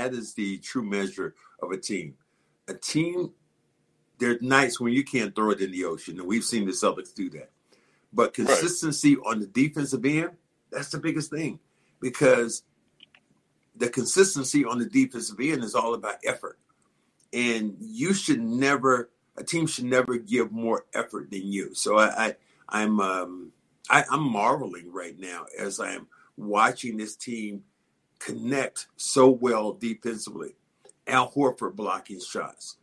that is the true measure of a team. A team, there are nights when you can't throw it in the ocean, and we've seen the Celtics do that. But consistency right. on the defensive end, that's the biggest thing because the consistency on the defensive end is all about effort. And you should never, a team should never give more effort than you. So I, I I'm um, I, I'm marveling right now as I am watching this team connect so well defensively. Al Horford blocking shots,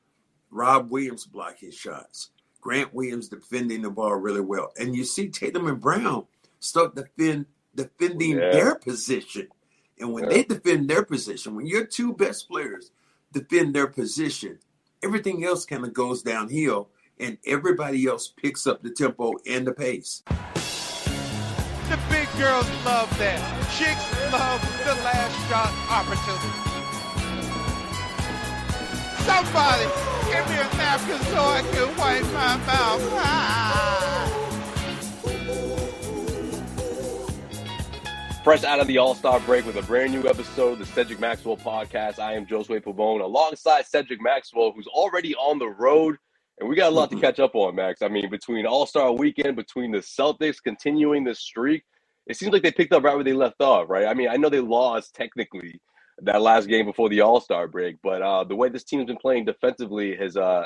Rob Williams blocking shots, Grant Williams defending the ball really well, and you see Tatum and Brown start defend defending yeah. their position. And when yeah. they defend their position, when your two best players defend their position, everything else kind of goes downhill, and everybody else picks up the tempo and the pace. The big girls love that. Chicks love the last shot opportunity. Somebody give me a napkin so I can wipe my mouth. Ah. Fresh out of the All Star break with a brand new episode of the Cedric Maxwell podcast. I am Josue Pavone alongside Cedric Maxwell, who's already on the road and we got a lot to mm-hmm. catch up on, Max. I mean, between All Star weekend, between the Celtics continuing the streak, it seems like they picked up right where they left off, right? I mean, I know they lost technically that last game before the All Star break, but uh, the way this team's been playing defensively has uh,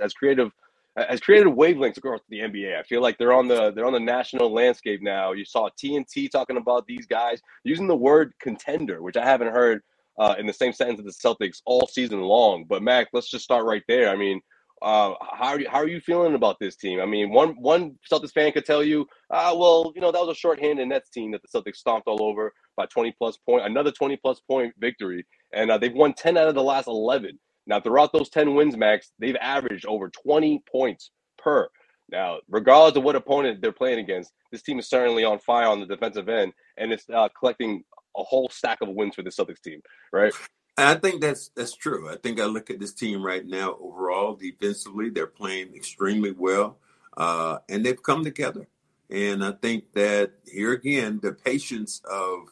has creative has created wavelengths across the NBA. I feel like they're on the they're on the national landscape now. You saw TNT talking about these guys using the word contender, which I haven't heard uh, in the same sentence as the Celtics all season long. But Mac, let's just start right there. I mean, uh, how are you, how are you feeling about this team? I mean, one one Celtics fan could tell you, uh, well, you know, that was a shorthanded Nets team that the Celtics stomped all over by 20 plus point, another 20 plus point victory, and uh, they've won 10 out of the last 11. Now, throughout those 10 wins, Max, they've averaged over 20 points per. Now, regardless of what opponent they're playing against, this team is certainly on fire on the defensive end, and it's uh, collecting a whole stack of wins for the Celtics team, right? I think that's that's true. I think I look at this team right now overall defensively, they're playing extremely well, uh, and they've come together. And I think that here again, the patience of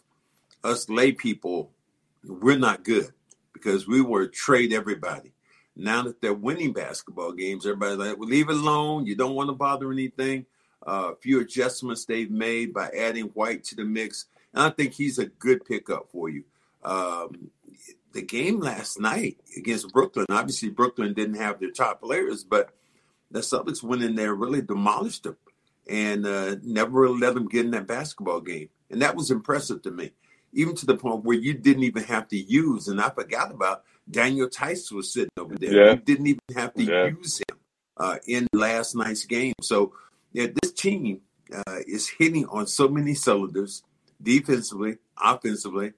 us lay people, we're not good because we were trade everybody. Now that they're winning basketball games, everybody's like, well, leave it alone. You don't want to bother anything. Uh, a few adjustments they've made by adding White to the mix. And I think he's a good pickup for you. Um, the game last night against Brooklyn, obviously Brooklyn didn't have their top players, but the Celtics went in there really demolished them and uh, never really let them get in that basketball game. And that was impressive to me, even to the point where you didn't even have to use, and I forgot about Daniel Theis was sitting over there. Yeah. You didn't even have to yeah. use him uh, in last night's game. So yeah, this team uh, is hitting on so many cylinders defensively, offensively,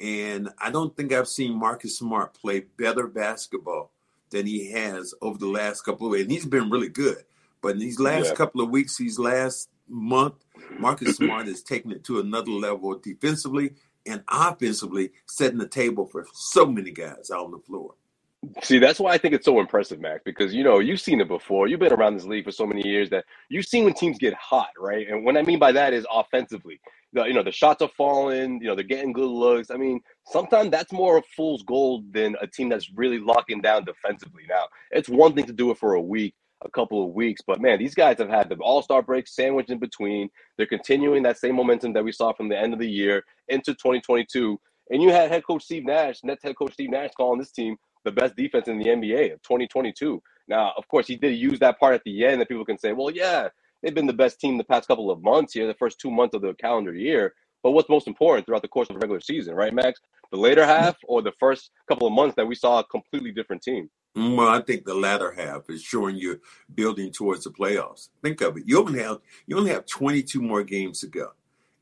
and I don't think I've seen Marcus Smart play better basketball than he has over the last couple of weeks. And he's been really good. But in these last yeah. couple of weeks, these last month, Marcus Smart has taken it to another level defensively and offensively, setting the table for so many guys out on the floor. See, that's why I think it's so impressive, Mac, because you know, you've seen it before. You've been around this league for so many years that you've seen when teams get hot, right? And what I mean by that is offensively. The, you know, the shots are falling, you know, they're getting good looks. I mean, sometimes that's more of fool's gold than a team that's really locking down defensively. Now, it's one thing to do it for a week, a couple of weeks, but man, these guys have had the all-star break sandwiched in between. They're continuing that same momentum that we saw from the end of the year into 2022. And you had head coach Steve Nash, Nets head coach Steve Nash calling this team the best defense in the NBA of 2022. Now, of course, he did use that part at the end that people can say, well, yeah, they've been the best team the past couple of months here, the first two months of the calendar year. But what's most important throughout the course of the regular season, right, Max? The later half or the first couple of months that we saw a completely different team? Mm, well, I think the latter half is showing you're building towards the playoffs. Think of it. You only have you only have 22 more games to go,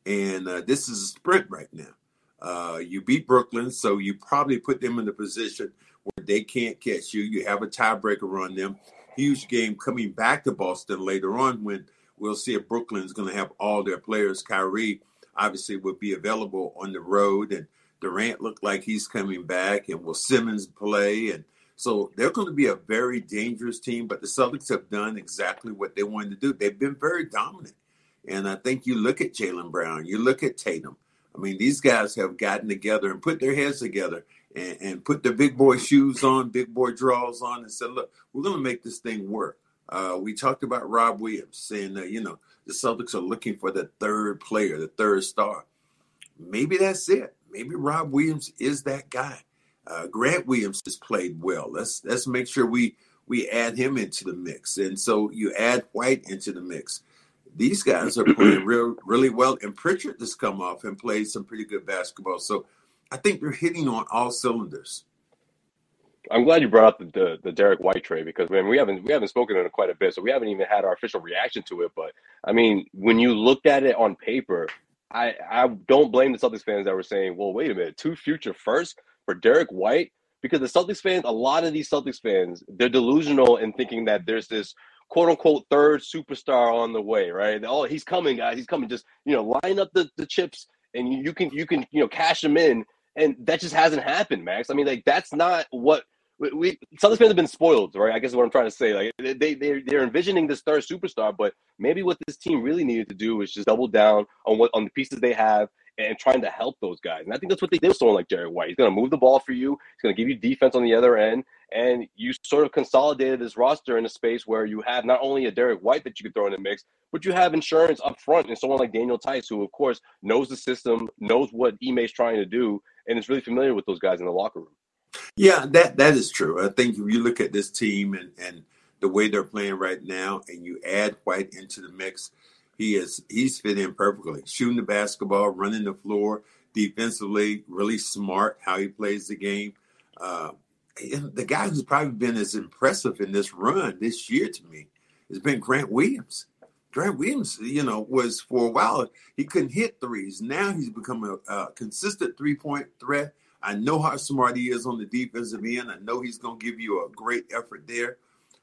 and uh, this is a sprint right now. Uh, you beat Brooklyn, so you probably put them in the position where they can't catch you. You have a tiebreaker on them. Huge game coming back to Boston later on when we'll see if Brooklyn's going to have all their players. Kyrie obviously will be available on the road, and Durant looked like he's coming back, and will Simmons play? And so they're going to be a very dangerous team. But the Celtics have done exactly what they wanted to do. They've been very dominant. And I think you look at Jaylen Brown, you look at Tatum. I mean, these guys have gotten together and put their heads together and, and put the big boy shoes on, big boy draws on, and said, "Look, we're going to make this thing work." Uh, we talked about Rob Williams saying that you know the Celtics are looking for the third player, the third star. Maybe that's it. Maybe Rob Williams is that guy. Uh, Grant Williams has played well. Let's let's make sure we we add him into the mix. And so you add White into the mix. These guys are playing real really well. And Pritchard has come off and played some pretty good basketball. So I think they're hitting on all cylinders. I'm glad you brought up the, the, the Derrick White trade because man, we haven't we haven't spoken in quite a bit, so we haven't even had our official reaction to it. But I mean, when you looked at it on paper, I I don't blame the Celtics fans that were saying, "Well, wait a minute, two future firsts for Derrick White," because the Celtics fans, a lot of these Celtics fans, they're delusional in thinking that there's this quote unquote third superstar on the way, right? Oh, he's coming, guys, he's coming. Just you know, line up the, the chips and you, you can you can you know cash them in, and that just hasn't happened, Max. I mean, like that's not what we, we Celtics fans have been spoiled, right? I guess what I'm trying to say. Like they they they're envisioning this third superstar, but maybe what this team really needed to do is just double down on what on the pieces they have and trying to help those guys. And I think that's what they did with someone like Derrick White. He's going to move the ball for you. He's going to give you defense on the other end, and you sort of consolidated this roster in a space where you have not only a Derrick White that you could throw in the mix, but you have insurance up front and someone like Daniel Theis, who of course knows the system, knows what Ime's trying to do, and is really familiar with those guys in the locker room. Yeah, that that is true. I think if you look at this team and and the way they're playing right now, and you add White into the mix, he is he's fit in perfectly. Shooting the basketball, running the floor, defensively, really smart how he plays the game. Uh, the guy who's probably been as impressive in this run this year to me has been Grant Williams. Grant Williams, you know, was for a while he couldn't hit threes. Now he's become a, a consistent three point threat I know how smart he is on the defensive end. I know he's going to give you a great effort there.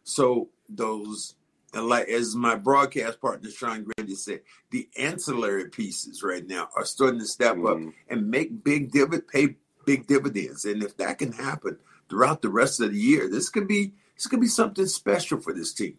So those, like as my broadcast partner Sean Grande said, the ancillary pieces right now are starting to step mm-hmm. up and make big dividend, pay big dividends. And if that can happen throughout the rest of the year, this could be this could be something special for this team.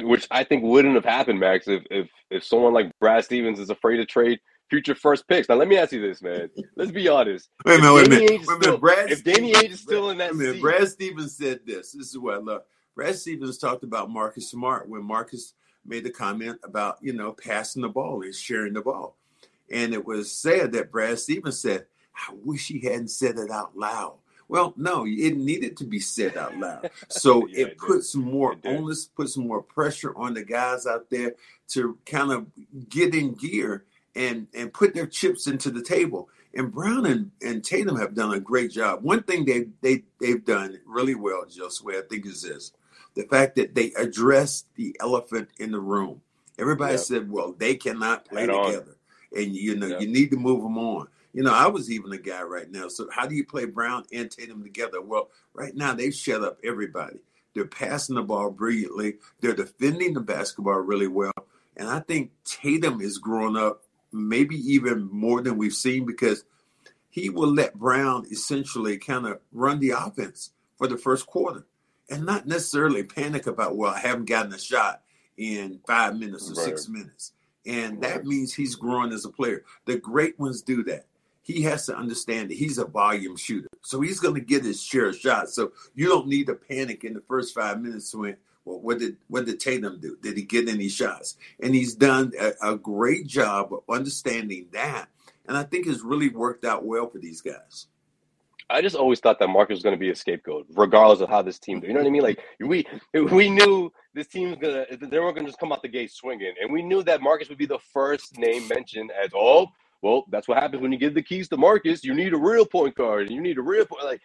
Which I think wouldn't have happened, Max, if if if someone like Brad Stevens is afraid to trade future first picks. Now, let me ask you this, man. Let's be honest. Wait a minute, wait a minute. Wait a minute. Brad if Danny Ainge is still in that seat. Brad Stevens said this. This is what I love. Brad Stevens talked about Marcus Smart when Marcus made the comment about, you know, passing the ball and sharing the ball. And it was said that Brad Stevens said, I wish he hadn't said it out loud. Well, no, it needed to be said out loud. So yeah, it, puts more onus, puts more pressure on the guys out there to kind of get in gear and and put their chips into the table. And Brown and, and Tatum have done a great job. One thing they they they've done really well, Josue, I think is this: the fact that they addressed the elephant in the room. Everybody yep. said, "Well, they cannot play Head together, on. and you know yep. you need to move them on." You know, I was even a guy right now. So how do you play Brown and Tatum together? Well, right now they've shut up everybody. They're passing the ball brilliantly. They're defending the basketball really well. And I think Tatum is growing up maybe even more than we've seen because he will let Brown essentially kind of run the offense for the first quarter and not necessarily panic about, well, I haven't gotten a shot in five minutes or right. six minutes. And that means he's growing as a player. The great ones do that. He has to understand that he's a volume shooter. So he's going to get his share of shots. So you don't need to panic in the first five minutes when well, what did what did Tatum do? Did he get any shots? And he's done a, a great job of understanding that, and I think it's really worked out well for these guys. I just always thought that Marcus was going to be a scapegoat, regardless of how this team. Do. You know what I mean? Like we we knew this team was gonna they weren't going to just come out the gate swinging, and we knew that Marcus would be the first name mentioned as oh well that's what happens when you give the keys to Marcus. You need a real point guard, and you need a real point like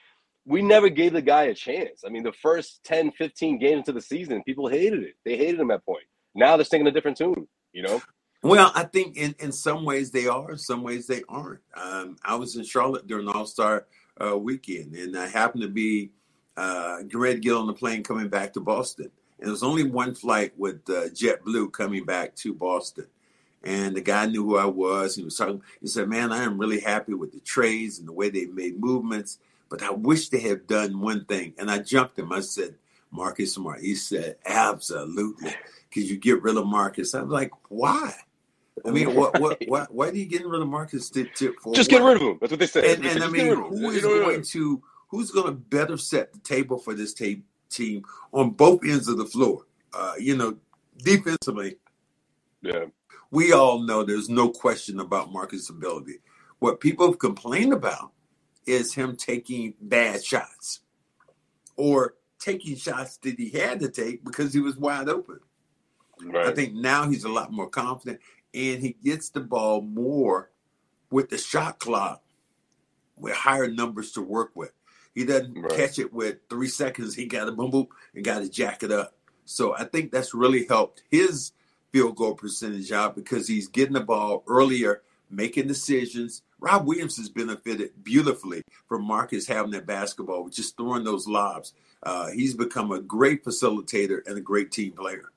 we never gave the guy a chance. I mean, the first 10, 15 games into the season, people hated it. They hated him at point. Now they're singing a different tune, you know? Well, I think in, in some ways they are, in some ways they aren't. Um, I was in Charlotte during All Star uh, weekend, and I happened to be uh, get on the plane coming back to Boston. And there was only one flight with uh, JetBlue coming back to Boston. And the guy knew who I was. He was talking. He said, "Man, I am really happy with the trades and the way they made movements." But I wish they had done one thing. And I jumped him. I said, Marcus Smart. He said, absolutely. Because you get rid of Marcus. I was like, why? I mean, what, what, why, why are you getting rid of Marcus to, to for Just get rid of him. That's what they said. And, and I mean, who is going to who's going to better set the table for this ta- team on both ends of the floor? Uh, you know, defensively. Yeah. We all know there's no question about Marcus' ability. What people have complained about is him taking bad shots or taking shots that he had to take because he was wide open. Right. I think now he's a lot more confident and he gets the ball more with the shot clock with higher numbers to work with. He doesn't right. catch it with three seconds. He got a boom boom and got to jack it up. So I think that's really helped his field goal percentage out because he's getting the ball earlier, making decisions. Rob Williams has benefited beautifully from Marcus having that basketball, just throwing those lobs. Uh, he's become a great facilitator and a great team player.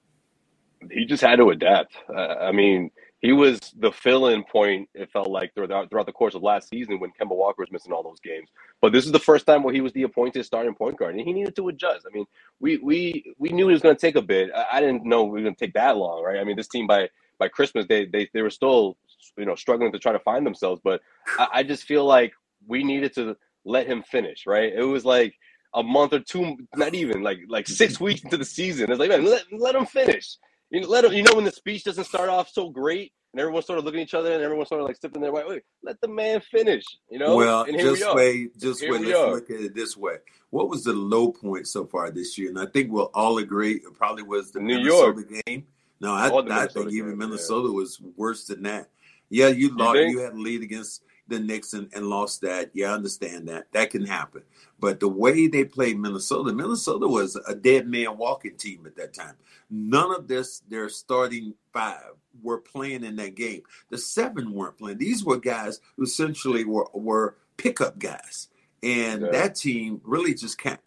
He just had to adapt. Uh, I mean, he was the fill-in point. It felt like throughout, throughout the course of last season when Kemba Walker was missing all those games. But this is the first time where he was the appointed starting point guard, and he needed to adjust. I mean, we we we knew it was going to take a bit. I, I didn't know we were going to take that long, right? I mean, this team by by Christmas they they they were still you know struggling to try to find themselves. But I, I just feel like we needed to let him finish, right? It was like a month or two, not even like like six weeks into the season. It's like man, let let him finish. You know, let him. You know when the speech doesn't start off so great, and everyone's sort of looking at each other, and everyone's sort of like sipping their way. Wait, let the man finish. You know. Well, just we wait, just wait. Let's are. look at it this way. What was the low point so far this year? And I think we'll all agree it probably was the New Minnesota York game. No, I, I think even Minnesota yeah. was worse than that. Yeah, you, you lost. You had a lead against the Knicks and, lost that. Yeah, I understand that. That can happen. But the way they played Minnesota, Minnesota was a dead man walking team at that time. None of this, their starting five were playing in that game. The seven weren't playing. These were guys who essentially were, were pickup guys. And yeah. that team really just can't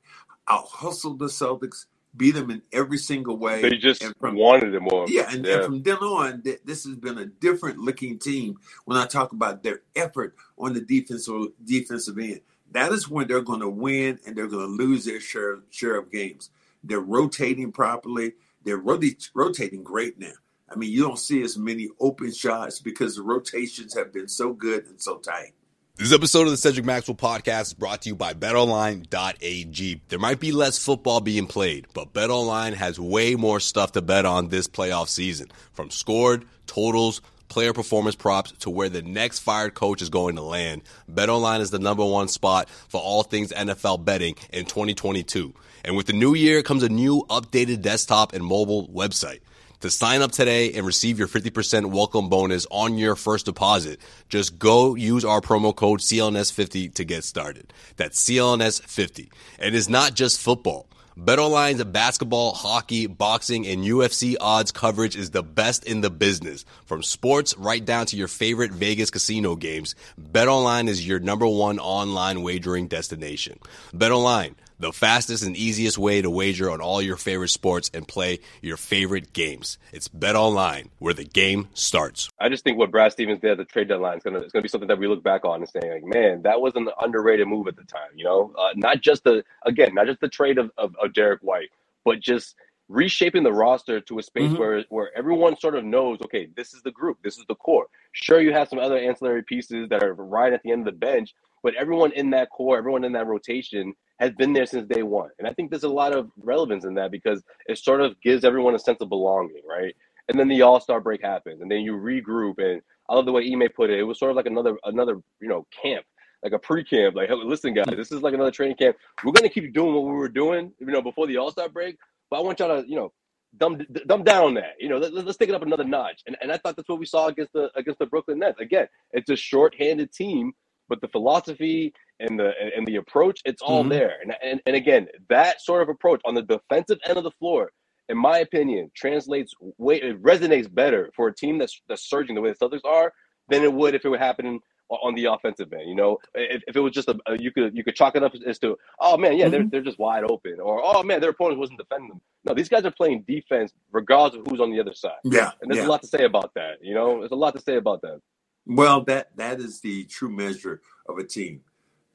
out hustle the Celtics beat them in every single way. They just from, wanted them more. Yeah and, yeah, and, from then on, th- this has been a different looking team. When I talk about their effort on the defensive defensive end, that is when they're going to win and they're going to lose their share share of games. They're rotating properly. They're rot- rotating great now. I mean, you don't see as many open shots because the rotations have been so good and so tight. This episode of the Cedric Maxwell podcast is brought to you by betonline.ag. There might be less football being played, but betonline has way more stuff to bet on this playoff season. From scored, totals, player performance props to where the next fired coach is going to land. BetOnline is the number one spot for all things NFL betting in 2022. And with the new year comes a new updated desktop and mobile website. To sign up today and receive your 50% welcome bonus on your first deposit, just go use our promo code CLNS50 to get started. That's CLNS50. And it's not just football. BetOnline's basketball, hockey, boxing, and UFC odds coverage is the best in the business. From sports right down to your favorite Vegas casino games, BetOnline is your number one online wagering destination. BetOnline the fastest and easiest way to wager on all your favorite sports and play your favorite games. It's Bet Online, where the game starts. I just think what Brad Stevens did at the trade deadline is going to be something that we look back on and saying, like, man, that was an underrated move at the time. You know, uh, not just the again, not just the trade of, of, of Derrick White, but just reshaping the roster to a space mm-hmm. where where everyone sort of knows, okay, this is the group, this is the core. Sure, you have some other ancillary pieces that are right at the end of the bench, but everyone in that core, everyone in that rotation has been there since day one. And I think there's a lot of relevance in that because it sort of gives everyone a sense of belonging, right? And then the All Star break happens, and then you regroup. And I love the way Ime put it. It was sort of like another another you know camp, like a pre camp. Like, hey, listen, guys, this is like another training camp. We're gonna keep doing what we were doing, you know, before the All Star break. But I want y'all to, you know, dumb dumb down that. You know, let, us take it up another notch. And and I thought that's what we saw against the against the Brooklyn Nets. Again, it's a short-handed team but the philosophy and the and the approach, it's all mm-hmm. there. And, and and again, that sort of approach on the defensive end of the floor, in my opinion, translates way it resonates better for a team that's that's surging the way the Celtics are than it would if it were happening on the offensive end. You know, if, if it was just a, a, you could you could chalk it up as to oh man, yeah, mm-hmm. they're they're just wide open, or oh man, their opponent wasn't defending them. No, these guys are playing defense regardless of who's on the other side. Yeah, and there's yeah. a lot to say about that. You know, there's a lot to say about that. Well, that that is the true measure of a team.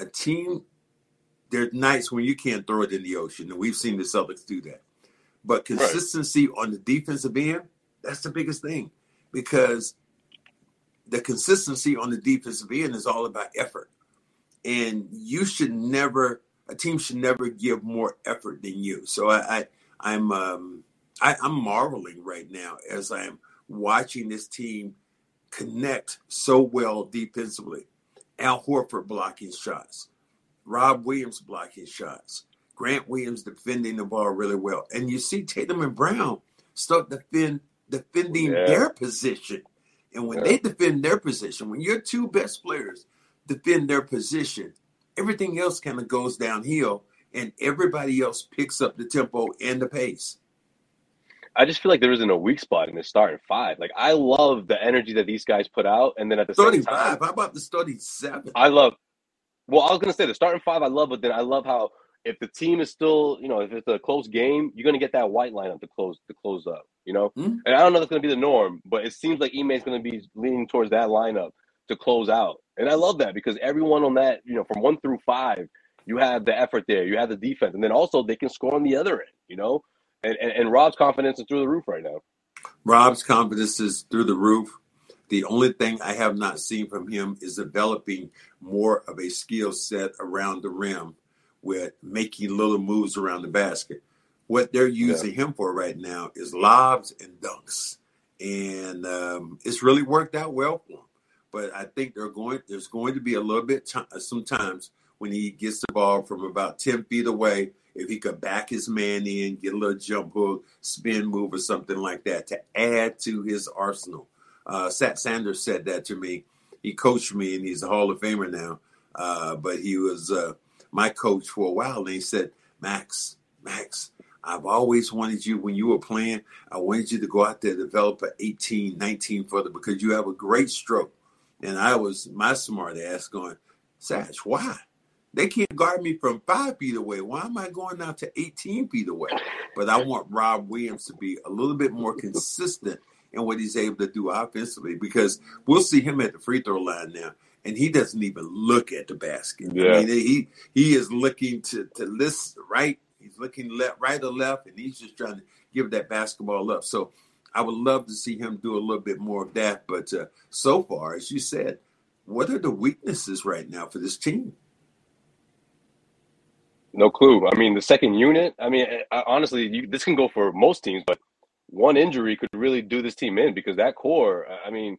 A team, there are nights when you can't throw it in the ocean, and we've seen the Celtics do that. But consistency right. on the defensive end, that's the biggest thing. Because the consistency on the defensive end is all about effort. And you should never, a team should never give more effort than you. So I, I I'm, um, I, I'm marveling right now as I'm watching this team connect so well defensively. Al Horford blocking shots, Rob Williams blocking shots, Grant Williams defending the ball really well, and you see Tatum and Brown start defend defending yeah. their position. And when yeah. they defend their position, when your two best players defend their position, everything else kind of goes downhill and everybody else picks up the tempo and the pace. I just feel like there isn't a weak spot in the starting five. Like I love the energy that these guys put out, and then at the starting same time, how about the starting seven? I love. Well, I was gonna say the starting five. I love, but then I love how if the team is still, you know, if it's a close game, you're gonna get that white lineup to close to close up. You know, mm-hmm. and I don't know if that's gonna be the norm, but it seems like Ime is gonna be leaning towards that lineup to close out, and I love that because everyone on that, you know, from one through five, you have the effort there, you have the defense, and then also they can score on the other end. You know, and, and, and Rob's confidence is through the roof right now. Rob's confidence is through the roof. The only thing I have not seen from him is developing more of a skill set around the rim with making little moves around the basket. What they're using yeah. him for right now is lobs and dunks, and um, it's really worked out well for him. But I think they're going. There's going to be a little bit t- sometimes when he gets the ball from about ten feet away if he could back his man in, get a little jump hook, spin move, or something like that to add to his arsenal. Uh, Satch Sanders said that to me. He coached me, and he's a Hall of Famer now. Uh, but he was uh, my coach for a while, and he said, "Max, Max, I've always wanted you when you were playing. I wanted you to go out there develop an 18, 19 footer because you have a great stroke." And I was my smart ass going, "Satch, why?" They can't guard me from five feet away. Why am I going out to 18 feet away? But I want Rob Williams to be a little bit more consistent in what he's able to do offensively because we'll see him at the free throw line now. And he doesn't even look at the basket. Yeah. I mean, he he is looking to to list right. He's looking left, right or left, and he's just trying to give that basketball up. So I would love to see him do a little bit more of that. But uh, so far, as you said, what are the weaknesses right now for this team? No clue. I mean, the second unit. I mean, I, honestly, you, this can go for most teams, but one injury could really do this team in because that core. I mean,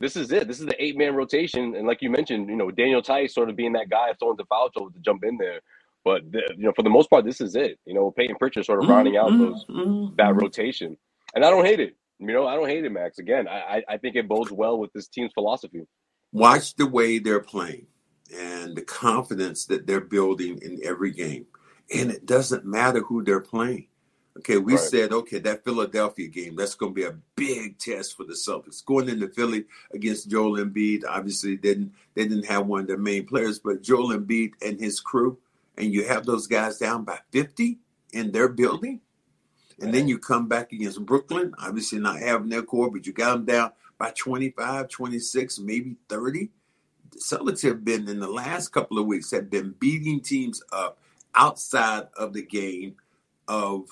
this is it. This is the eight man rotation, and like you mentioned, you know, Daniel Theis sort of being that guy if someone's a foul trouble to jump in there. But the, you know, for the most part, this is it. You know, Payton Pritchard sort of mm-hmm, rounding out those mm-hmm. that rotation, and I don't hate it. You know, I don't hate it, Max. Again, I I think it bodes well with this team's philosophy. Watch the way they're playing and the confidence that they're building in every game. And it doesn't matter who they're playing. Okay, we right. said, okay, that Philadelphia game, that's going to be a big test for the Celtics. Going into Philly against Joel Embiid, obviously didn't they didn't have one of their main players, but Joel Embiid and his crew, and you have those guys down by 50 in their building. And then you come back against Brooklyn, obviously not having their core, but you got them down by 25, 26, maybe 30. Celtics have been in the last couple of weeks have been beating teams up outside of the game of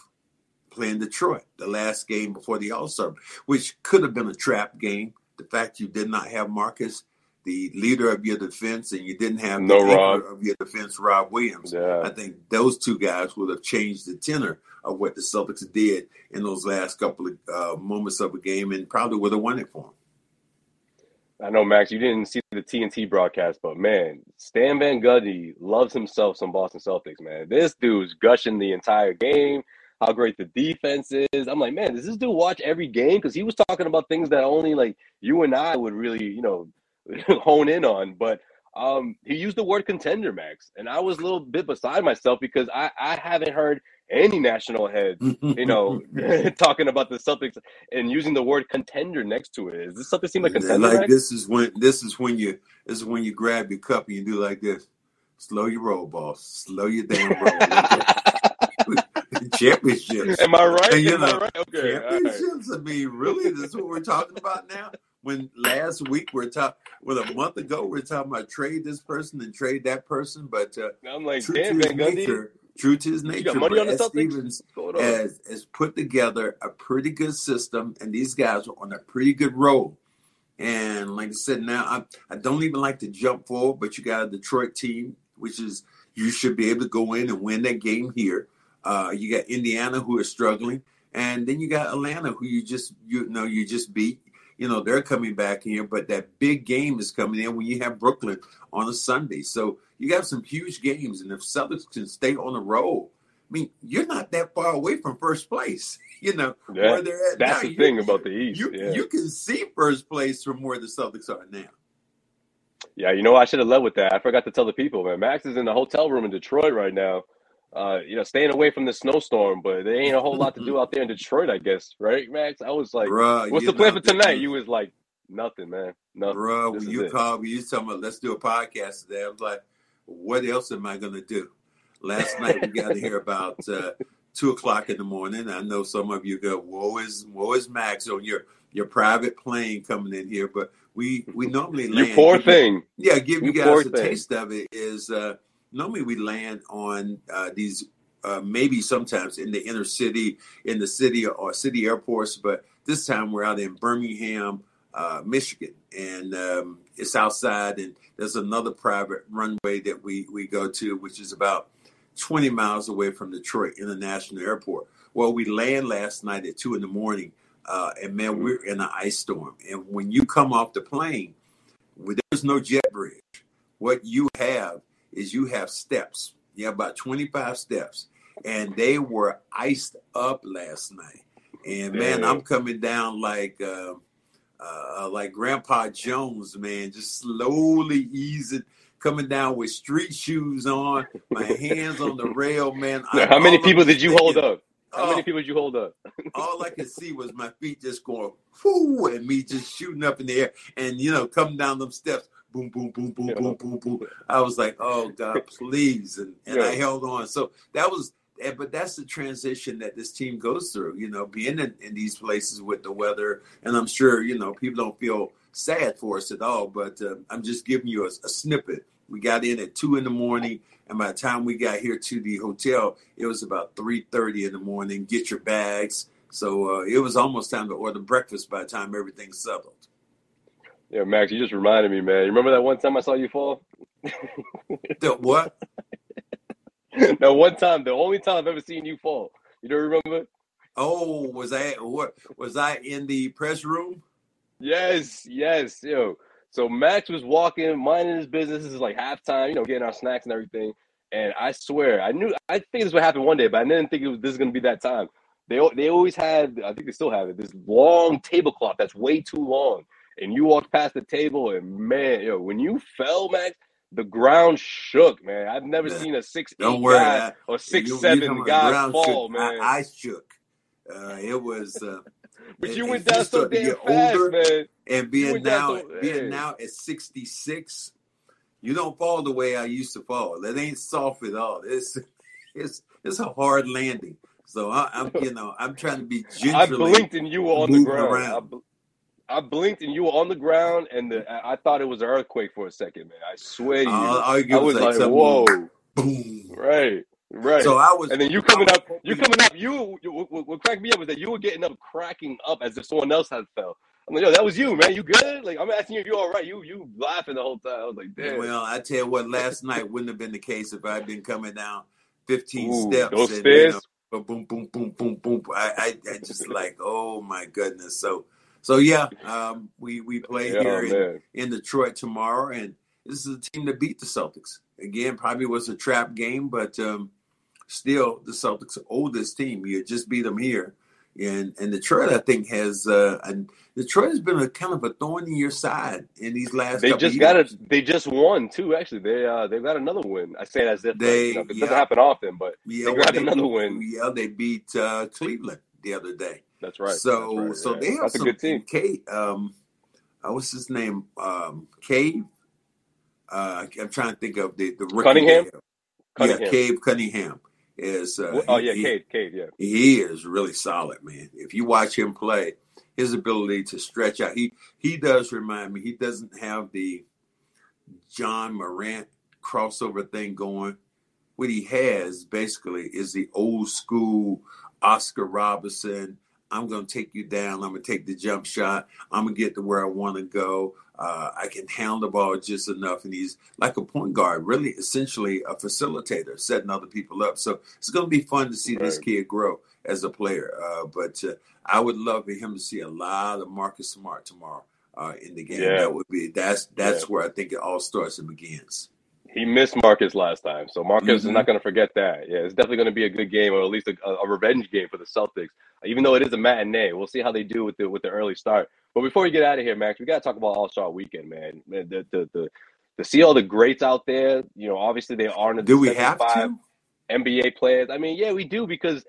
playing Detroit, the last game before the All Star, which could have been a trap game. The fact you did not have Marcus, the leader of your defense, and you didn't have no the Rob. of your defense, Rob Williams. Yeah. I think those two guys would have changed the tenor of what the Celtics did in those last couple of uh, moments of a game, and probably would have won it for them. I know, Max, you didn't see the TNT broadcast, but man, Stan Van Gundy loves himself some Boston Celtics, man. This dude's gushing the entire game, how great the defense is. I'm like, man, does this dude watch every game? Because he was talking about things that only like you and I would really, you know, hone in on. But um, he used the word contender, Max, and I was a little bit beside myself because I, I haven't heard any national head, you know, talking about the Celtics and using the word contender next to it. Is this something seem like a contender? Like this is when this is when you this is when you grab your cup and you do like this. Slow your roll, boss. Slow your damn roll. championships. Am I right? And, you Am know, right? Okay. Championships. Right. I mean, really, this is what we're talking about now. When last week we're talking, well, a month ago we're talking about trade this person and trade that person, but uh, I'm like, damn, Van Gundy true to his nature. Brad Stevens has, has put together a pretty good system, and these guys are on a pretty good roll. And like I said, now I, I don't even like to jump forward, but you got a Detroit team, which is you should be able to go in and win that game here. Uh, you got Indiana who are struggling, and then you got Atlanta who you just you know you just beat. You know they're coming back here, but that big game is coming in when you have Brooklyn on a Sunday. So you got some huge games, and if Celtics can stay on the roll, I mean, you're not that far away from first place. You know Yeah, where they're at That's now. the You- thing about the East. you yeah. you can see first place from where the Celtics are now. Yeah, you know, I should have led with that. I forgot to tell the people, man. Max is in the hotel room in Detroit right now. Uh, you know, staying away from the snowstorm, but there ain't a whole lot to do out there in Detroit, I guess, right, Max? I was like, Bruh, "What's the plan for tonight?" You was like, "Nothing, man. Nothing." Bruh, This when you it. called me, you talking about let's do a podcast today. I was like, what else am I gonna do? Last night we got here about uh, two o'clock in the morning. I know some of you go, "Woe is woe is Max on your your private plane coming in here," but we we normally You land. poor thing. Yeah, give you You guys a thing. taste of it. Is uh, normally we land on uh, these uh, maybe sometimes in the inner city, in the city or city airports, but this time we're out in Birmingham, uh, Michigan, and um, it's outside. And there's another private runway that we we go to, which is about 20 miles away from Detroit International Airport. Well, we land last night at two in the morning, uh, and man, we're in an ice storm. And when you come off the plane, well, there's no jet bridge. What you have is you have steps. You have about 25 steps, and they were iced up last night. And man. I'm coming down like uh, uh, like Grandpa Jones, man, just slowly easing, coming down with street shoes on, my hands on the rail, man. I- How many people did you hold up? How Oh, many people did you hold up? all I could see was my feet just going whoo and me just shooting up in the air and you know coming down them steps boom boom boom boom Yeah. boom boom boom I was like oh God please and, and I held on so that was but that's the transition that this team goes through you know being in, in these places with the weather and I'm sure you know people don't feel sad for us at all but uh, I'm just giving you a, a snippet we got in at two in the morning and by the time we got here to the hotel it was about 3.30 in the morning get your bags so uh, it was almost time to order breakfast by the time everything settled. Yeah, Max, you just reminded me, man. You remember that one time I saw you fall? The, what? that one time, the only time I've ever seen you fall. You don't remember? Oh, was I what? Was I in the press room? Yes, yes, yo. So Max was walking, minding his business. This is like halftime, you know, getting our snacks and everything. And I swear, I knew, I think this would happen one day, but I didn't think it was this is gonna be that time. They they always had, I think they still have it, this long tablecloth that's way too long. And you walked past the table, and man, yo, when you fell, Max, the ground shook, man. I've never Yeah. seen a six Don't eight worry, guy I- or six You- seven guy fall, shook. man. I, I shook. Uh, it was, uh, but and- you went down so to damn fast, older, man. and being now, so- hey. being now at sixty six, you don't fall the way I used to fall. It ain't soft at all. It's it's it's a hard landing. So I, I'm, you know, I'm trying to be gentle. I blinked and you were on the ground. around. I, blinked and you were on the ground, and the, I I thought it was an earthquake for a second, man. I swear to you, uh, All, all I was like, "Whoa!" boom. Right, right. So I was. and then you coming up, you coming up. You, you what, what cracked me up was that you were getting up, cracking up as if someone else had fell. I'm like, "Yo, that was you, man. You good?" Like, I'm asking you if you all right. You, you laughing the whole time. I was like, "Damn." Well, I tell you what, last night wouldn't have been the case if I'd been coming down 15 Ooh, steps. those and, stairs. You know, boom, boom, boom, boom, boom. I, I, I just like, oh my goodness. So, so yeah, um, we we play Yeah, here in, in Detroit tomorrow, and this is a team that beat the Celtics. Again, probably was a trap game, but um, still, the Celtics' oldest team. You just beat them here. And, and Detroit, I think, has uh, and Detroit has been a kind of a thorn in your side in these last. They couple just years. got it. They just won too. Actually, they uh they've got another win. I say it as if They- you know, it yeah. doesn't happen often, but Yeah, they got they another win. Yeah, they beat uh, Cleveland the other day. That's right. So, That's right, so yeah. they have That's a some good team. K, um, uh, what's his name? Um, Cave. Uh, I'm trying to think of the the rookie Cunningham? Cunningham. Yeah, Cave Cunningham is. Uh, oh yeah, he- Cade, Cade, yeah. he is really solid, man. If you watch him play, his ability to stretch out, he he does remind me. He doesn't have the Ja Morant crossover thing going. What he has basically is the old school Oscar Robertson, I'm going to take you down. I'm going to take the jump shot. I'm going to get to where I want to go. Uh, I can handle the ball just enough. And he's like a point guard, really essentially a facilitator, setting other people up. So it's going to be fun to see right. this kid grow as a player. Uh, but uh, I would love for him to see a lot of Marcus Smart tomorrow uh, in the game. Yeah. That would be that's that's yeah. where I think it all starts and begins. He missed Marcus last time, so Marcus mm-hmm. is not going to forget that. Yeah, it's definitely going to be a good game, or at least a, a, revenge game for the Celtics. Even though it is a matinee, we'll see how they do with the with the early start. But before we get out of here, Max, we got to talk about All Star Weekend, man. The, the the to see all the greats out there. You know, obviously they aren't. The do we have to? NBA players. I mean, yeah, we do because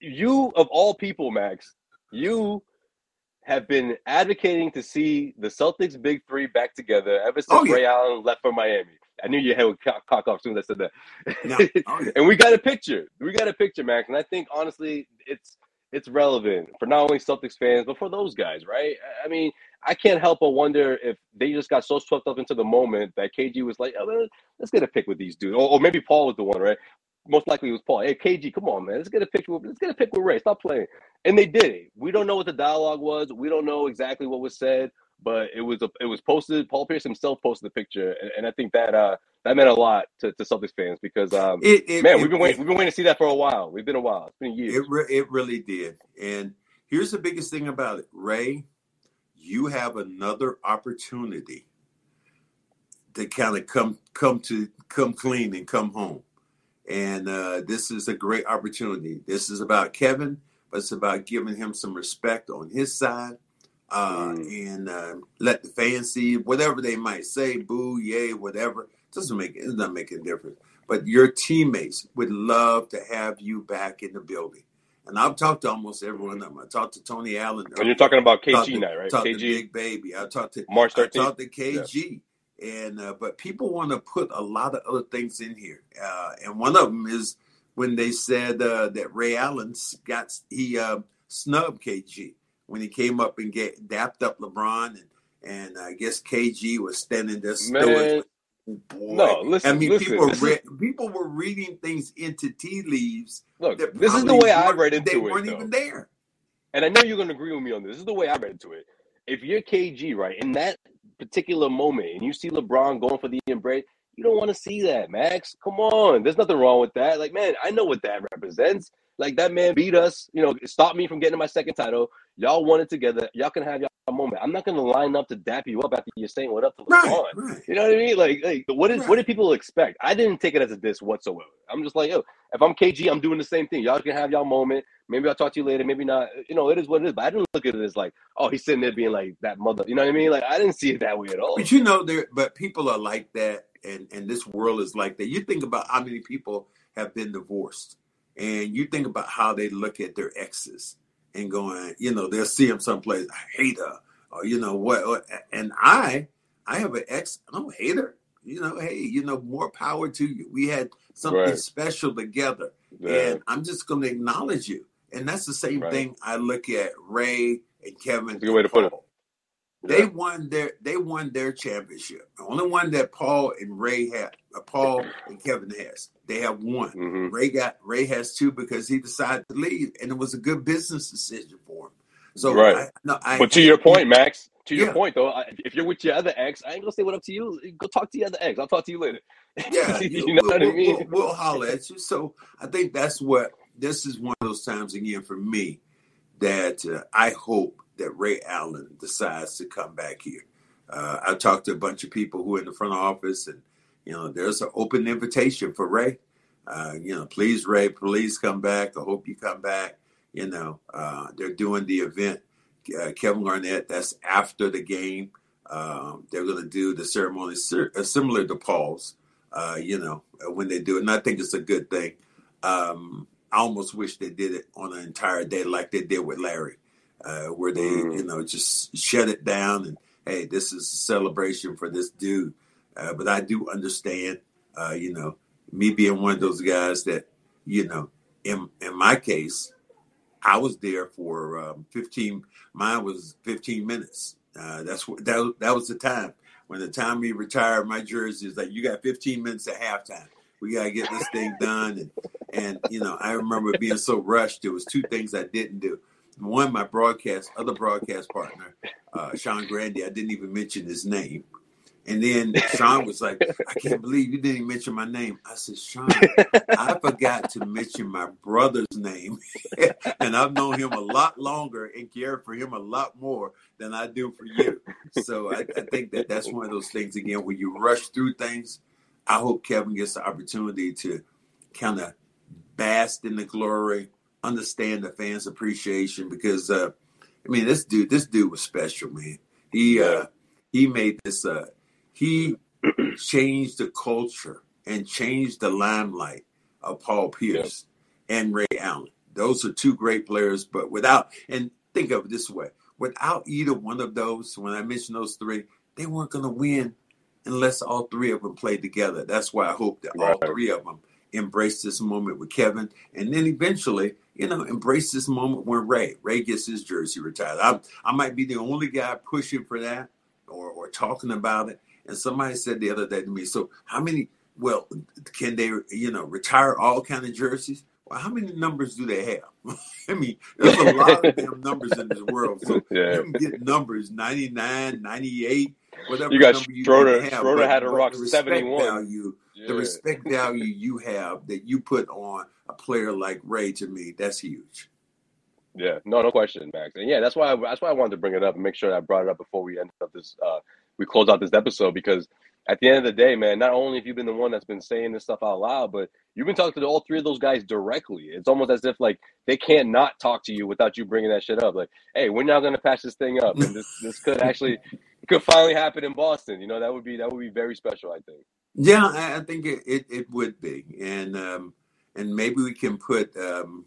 you of all people, Max, you have been advocating to see the Celtics big three back together ever since oh, yeah. Ray Allen left for Miami. I knew your head would cock, cock off as soon as I said that. Oh, yeah. and we got a picture. We got a picture, Max. And I think honestly, it's it's relevant for not only Celtics fans, but for those guys, right? I mean, I can't help but wonder if they just got so swept up into the moment that KG was like, oh, let's get a pick with these dudes. Or, or, maybe Paul was the one, right? Most likely it was Paul. Hey, KG, come on, man. Let's get a picture with let's get a pick with Ray. Stop playing. And they did it. We don't know what the dialogue was. We don't know exactly what was said but it was a, it was posted. Paul Pierce himself posted the picture, and, and I think that uh, that meant a lot to, to Celtics fans because um, it, it, man, it, we've been waiting we've been waiting to see that for a while. We've been a while. It's been years. It re- it really did. And here's the biggest thing about it, Ray. You have another opportunity to kind of come come to come clean and come home. And uh, this is a great opportunity. This is about Kevin, but it's about giving him some respect on his side uh, mm. and uh, let the fans see whatever they might say, boo, yay, whatever. Doesn't make it doesn't make a difference. But your teammates would love to have you back in the building. And I've talked to almost everyone of them. I talked to Tony Allen. And you're talking about KG now, right? Talked KG, to Big Baby. I talked to March 13th. I talked to KG. Yeah. And uh, but people want to put a lot of other things in here, uh, and one of them is when they said uh, that Ray Allen got he uh, snubbed KG when he came up and get dapped up LeBron and and I guess KG was standing there Man. Boy. No, listen. I mean, listen, people re- people were reading things into tea leaves. Look, this is the way I read into they it. They weren't even there. And I know you're going to agree with me on this. This is the way I read into it. If you're KG, right, in that particular moment, and you see LeBron going for the embrace, you don't want to see that, Max. Come on, there's nothing wrong with that. Like, man, I know what that represents. Like that man beat us, you know, stopped me from getting my second title. Y'all won it together. Y'all can have y'all moment. I'm not gonna line up to dap you up after you're saying what up to LeBron. Right, right. You know what I mean? Like, like what is right. what did people expect? I didn't take it as a diss whatsoever. I'm just like, yo, if I'm KG, I'm doing the same thing. Y'all can have y'all moment. Maybe I'll talk to you later. Maybe not. You know, it is what it is. But I didn't look at it as like, oh, he's sitting there being like that mother. You know what I mean? Like, I didn't see it that way at all. But you know, there. But people are like that, and and this world is like that. You think about how many people have been divorced and you think about how they look at their exes and going, you know, they'll see them someplace, I hate her, or you know what, and I, I have an ex, I don't hate her. You know, hey, you know, more power to you. We had something right. special together, yeah. and I'm just going to acknowledge you. And that's the same right. thing I look at Ray and Kevin. That's a good way to put it. They yeah. won their they won their championship. The only one that Paul and Ray had, uh, Paul and Kevin has. They have one. Mm-hmm. Ray got Ray has two because he decided to leave, and it was a good business decision for him. So right. I, no, I, but to your point, Max. To your yeah. point, though, if you're with your other ex, I ain't gonna say what up to you. Go talk to your other ex. I'll talk to you later. Yeah, you know we'll, what I mean. We'll, we'll holler at you. So I think that's what this is one of those times again for me that uh, I hope that Ray Allen decides to come back here. Uh, I talked to a bunch of people who are in the front office, and you know, there's an open invitation for Ray. Uh, you know, please, Ray, please come back. I hope you come back. You know, uh, they're doing the event. Uh, Kevin Garnett, that's after the game. Um, they're going to do the ceremony uh, similar to Paul's, uh, you know, when they do it. And I think it's a good thing. Um, I almost wish they did it on an entire day like they did with Larry uh, where they, mm. you know, just shut it down and hey, this is a celebration for this dude. Uh, but I do understand, uh, you know, me being one of those guys that, you know, in in my case, I was there for um, 15. Mine was 15 minutes. Uh, that's what that that was the time when the time we retired. My jersey is like you got 15 minutes at halftime. We gotta get this thing done, and and you know I remember being so rushed. There was two things I didn't do. One, my broadcast, other broadcast partner, uh, Sean Grande, I didn't even mention his name. And then Sean was like, I can't believe you didn't mention my name. I said, Sean, I forgot to mention my brother's name. and I've known him a lot longer and cared for him a lot more than I do for you. So I, I think that that's one of those things, again, when you rush through things. I hope Kevin gets the opportunity to kind of bask in the glory, understand the fans' appreciation because, uh, I mean, this dude, this dude was special, man. He, uh, he made this, uh, he changed the culture and changed the limelight of Paul Pierce and Ray Allen. Those are two great players, but without, and think of it this way without either one of those, when I mentioned those three, they weren't going to win unless all three of them played together. That's why I hope that all three of them embrace this moment with Kevin, and then eventually, you know, embrace this moment when Ray Ray gets his jersey retired. I, I might be the only guy pushing for that or, or talking about it, and somebody said the other day to me, so how many, well, can they, you know, retire all kind of jerseys? Well, how many numbers do they have? I mean, there's a lot of damn numbers in this world. So yeah. you can get numbers 99, 98, whatever you got number you Schroeder, have. Schroeder had a rock 71. Value, yeah. The respect value you have that you put on a player like Ray to me, that's huge. Yeah, no, no question, Max. And yeah, that's why I, that's why I wanted to bring it up and make sure I brought it up before we end up this uh, we close out this episode because at the end of the day, man, not only have you been the one that's been saying this stuff out loud, but you've been talking to all three of those guys directly. It's almost as if like they can't not talk to you without you bringing that shit up. Like, hey, we're now gonna patch this thing up, and this this could actually could finally happen in Boston. You know, that would be that would be very special. I think. Yeah, I think it it, it would be, and um, and maybe we can put um,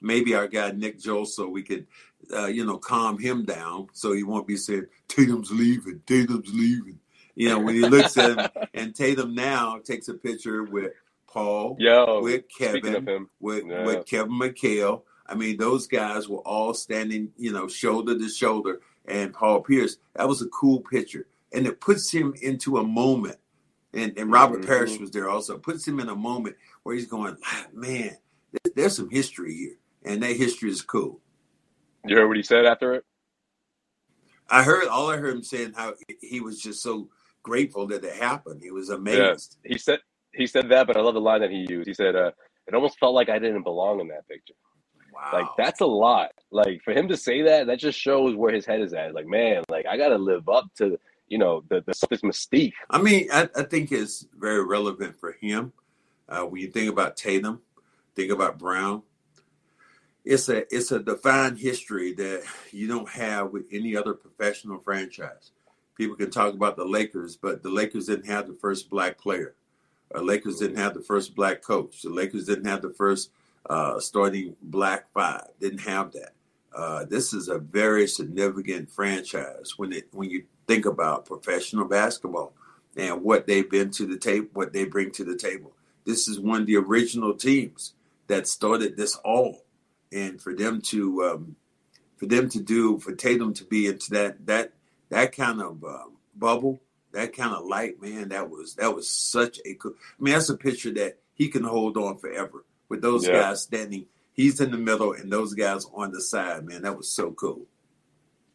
maybe our guy Nick Joel so we could uh, you know, calm him down so he won't be saying Tatum's leaving, Tatum's leaving. You know, when he looks at him, and Tatum now takes a picture with Paul, Yo, with Kevin, with yeah. with Kevin McHale. I mean, those guys were all standing, you know, shoulder to shoulder, and Paul Pierce. That was a cool picture, and it puts him into a moment. And, and Robert mm-hmm. Parish was there also. Puts him in a moment where he's going, ah, man, there's, there's some history here, and that history is cool. You heard what he said after it? I heard all I heard him saying how he was just so grateful that it happened. He was amazed. Yeah. He said he said that, but I love the line that he used. He said, uh, "It almost felt like I didn't belong in that picture." Wow. Like that's a lot. Like for him to say that, that just shows where his head is at. Like man, like I got to live up to you know the, the this mystique. I mean, I, I think it's very relevant for him. Uh, when you think about Tatum, think about Brown, it's a it's a defined history that you don't have with any other professional franchise. People can talk about the Lakers, but the Lakers didn't have the first black player. The Lakers didn't have the first black coach. The Lakers didn't have the first uh, starting black five. Didn't have that. Uh, this is a very significant franchise when it when you think about professional basketball and what they've been to the table, what they bring to the table. This is one of the original teams that started this all and for them to um, for them to do for Tatum to be into that that that kind of uh, bubble, that kind of light, man, that was that was such a cool. I mean, that's a picture that he can hold on forever with those yeah. guys standing. He's in the middle and those guys on the side, man. That was so cool.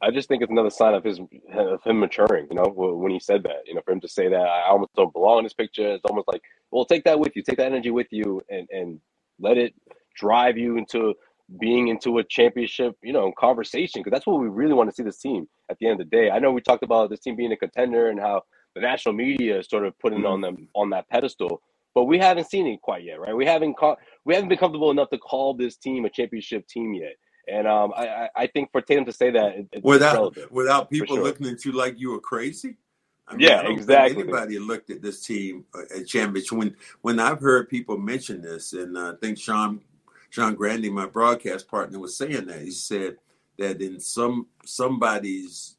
I just think it's another sign of his of him maturing. You know, when he said that, you know, for him to say that I almost don't belong in this picture, it's almost like, well, take that with you, take that energy with you, and and let it drive you into being into a championship, you know, conversation because that's what we really want to see this team at the end of the day. I know we talked about this team being a contender and how the national media is sort of putting mm-hmm. on them on that pedestal, but we haven't seen it quite yet, right? We haven't caught, we haven't been comfortable enough to call this team a championship team yet. And um, I, I think for Tatum to say that it, without without people sure. looking at you like you were crazy. I mean, yeah, exactly. anybody looked at this team uh, at championship when when I've heard people mention this, and uh, I think Sean Sean Grande, my broadcast partner, was saying that. He said that in some somebody's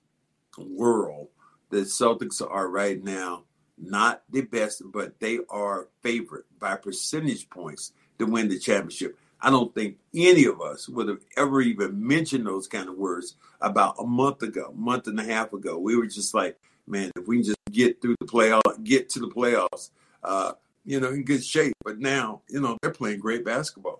world, the Celtics are right now not the best, but they are favored by percentage points to win the championship. I don't think any of us would have ever even mentioned those kind of words about a month ago, month and a half ago. We were just like, man, if we can just get through the playoff, get to the playoffs, uh, you know, in good shape. But now, you know, they're playing great basketball.